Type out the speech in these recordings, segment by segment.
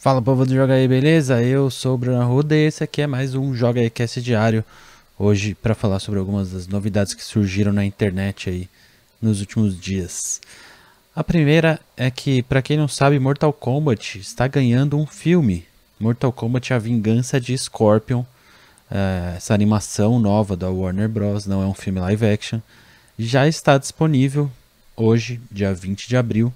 Fala povo do Joga aí, beleza? Eu sou o Bruno Arruda e esse aqui é mais um Joga aí Cast diário. Hoje para falar sobre algumas das novidades que surgiram na internet aí nos últimos dias. A primeira é que, para quem não sabe, Mortal Kombat está ganhando um filme. Mortal Kombat A Vingança de Scorpion. É, essa animação nova da Warner Bros. não é um filme live action. Já está disponível hoje, dia 20 de abril,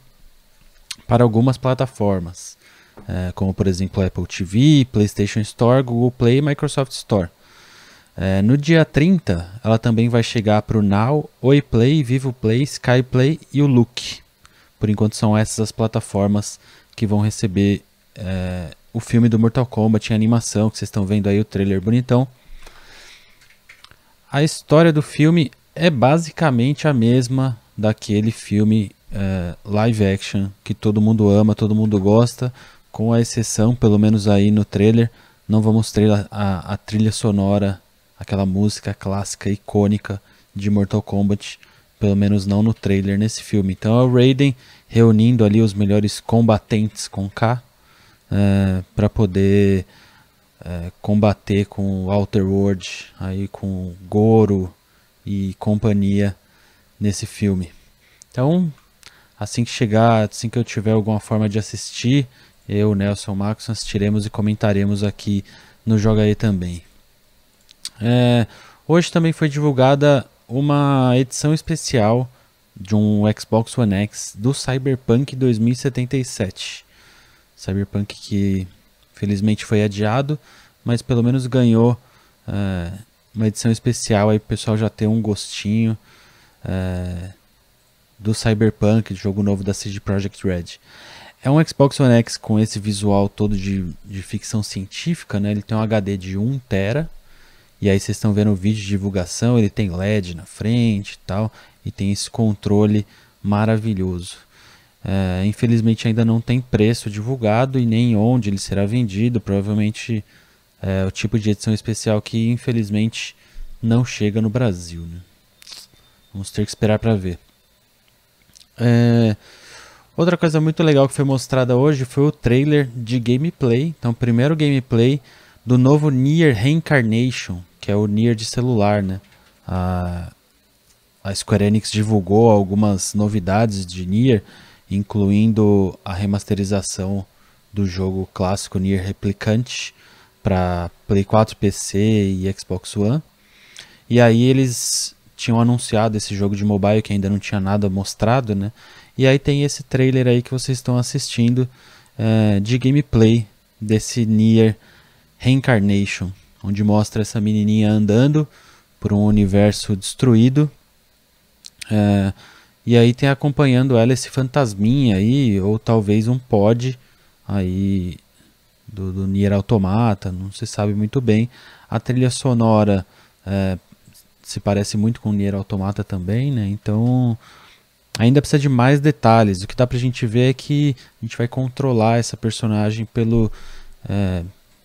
para algumas plataformas é, como por exemplo Apple TV, PlayStation Store, Google Play e Microsoft Store. É, no dia 30, ela também vai chegar para o Now, Oi Play, Vivo Play, Sky Play e o Look. Por enquanto são essas as plataformas que vão receber é, o filme do Mortal Kombat em animação, que vocês estão vendo aí o trailer bonitão. A história do filme é basicamente a mesma daquele filme é, live action que todo mundo ama, todo mundo gosta, com a exceção, pelo menos aí no trailer, não vamos ter a, a, a trilha sonora, aquela música clássica icônica de Mortal Kombat, pelo menos não no trailer nesse filme. Então é o Raiden reunindo ali os melhores combatentes com K é, para poder é, combater com o Outer World, aí com Goro e companhia nesse filme. Então, assim que chegar, assim que eu tiver alguma forma de assistir, eu, Nelson Marcos, assistiremos e comentaremos aqui no Joga aí também. É, hoje também foi divulgada uma edição especial de um Xbox One X do Cyberpunk 2077. Cyberpunk que felizmente foi adiado, mas pelo menos ganhou é, uma edição especial aí o pessoal já ter um gostinho é, do Cyberpunk, jogo novo da CD Projekt Red. É um Xbox One X com esse visual todo de, de ficção científica, né? Ele tem um HD de 1 tera. E aí vocês estão vendo o vídeo de divulgação, ele tem LED na frente e tal, e tem esse controle maravilhoso. É, infelizmente ainda não tem preço divulgado e nem onde ele será vendido. Provavelmente é o tipo de edição especial que infelizmente não chega no Brasil. Né? Vamos ter que esperar para ver. É, Outra coisa muito legal que foi mostrada hoje foi o trailer de gameplay. Então, primeiro gameplay do novo Nier Reincarnation, que é o Nier de celular, né? A, a Square Enix divulgou algumas novidades de Nier, incluindo a remasterização do jogo clássico Nier Replicant para Play 4, PC e Xbox One. E aí eles tinham anunciado esse jogo de mobile que ainda não tinha nada mostrado, né? E aí tem esse trailer aí que vocês estão assistindo uh, de gameplay desse Nier Reincarnation, onde mostra essa menininha andando por um universo destruído. Uh, e aí tem acompanhando ela esse fantasminha aí, ou talvez um pod aí do, do Nier Automata, não se sabe muito bem. A trilha sonora uh, se parece muito com o Nier Automata também, né? Então ainda precisa de mais detalhes. O que dá pra gente ver é que a gente vai controlar essa personagem pelo, é,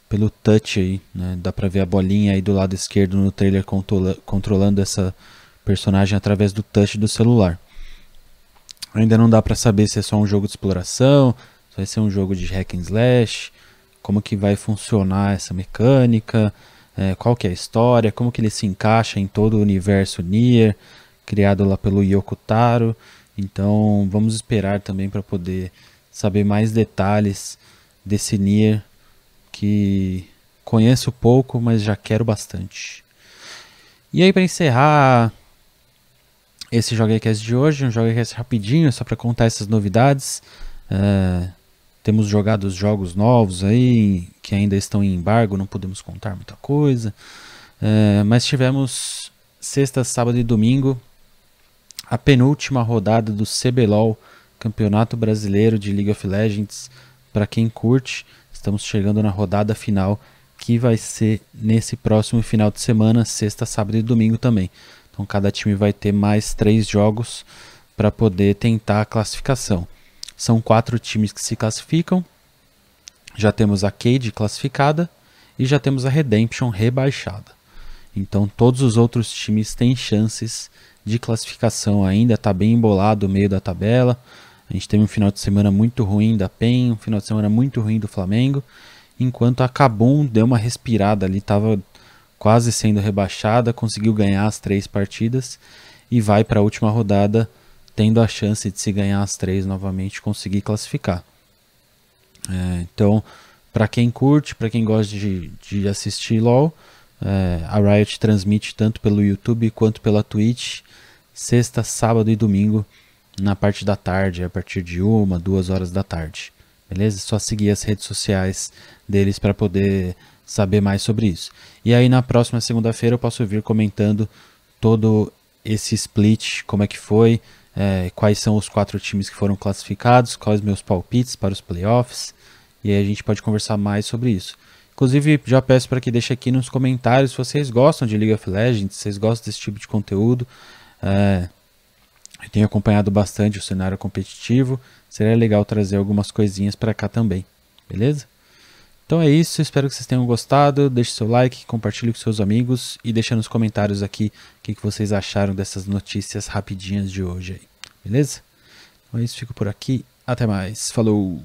pelo touch aí, né? Dá pra ver a bolinha aí do lado esquerdo no trailer controla controlando essa personagem através do touch do celular. Ainda não dá para saber se é só um jogo de exploração, se vai ser um jogo de hack and slash, como que vai funcionar essa mecânica, é, qual que é a história, como que ele se encaixa em todo o universo Nier, criado lá pelo Yoko Taro. Então vamos esperar também para poder saber mais detalhes desse Nier que conheço pouco, mas já quero bastante. E aí para encerrar esse JogaCast de hoje, um JogaCast rapidinho, só para contar essas novidades. É, temos jogado os jogos novos aí, que ainda estão em embargo, não podemos contar muita coisa. É, mas tivemos sexta, sábado e domingo a penúltima rodada do CBLOL, Campeonato Brasileiro de League of Legends. Para quem curte, estamos chegando na rodada final, que vai ser nesse próximo final de semana, sexta, sábado e domingo também. Então cada time vai ter mais três jogos para poder tentar a classificação. São quatro times que se classificam. Já temos a Cade classificada e já temos a Redemption rebaixada. Então todos os outros times têm chances de classificação ainda, está bem embolado o meio da tabela. A gente teve um final de semana muito ruim da PEN, um final de semana muito ruim do Flamengo, enquanto a Cabum deu uma respirada ali, estava quase sendo rebaixada, conseguiu ganhar as três partidas e vai para a última rodada tendo a chance de se ganhar as três novamente conseguir classificar. É, então, para quem curte, para quem gosta de, de assistir LoL, é, a Riot transmite tanto pelo YouTube quanto pela Twitch, sexta, sábado e domingo, na parte da tarde, a partir de uma, duas horas da tarde. Beleza? Só seguir as redes sociais deles para poder saber mais sobre isso. E aí na próxima segunda-feira eu posso vir comentando todo esse split, como é que foi, é, quais são os quatro times que foram classificados, quais meus palpites para os playoffs, e aí a gente pode conversar mais sobre isso. Inclusive, já peço para que deixe aqui nos comentários se vocês gostam de League of Legends, se vocês gostam desse tipo de conteúdo. É, eu tenho acompanhado bastante o cenário competitivo, seria legal trazer algumas coisinhas para cá também, beleza? Então é isso, espero que vocês tenham gostado. Deixe seu like, compartilhe com seus amigos e deixe nos comentários aqui o que, que vocês acharam dessas notícias rapidinhas de hoje aí, beleza? Então é isso, fico por aqui. Até mais. Falou!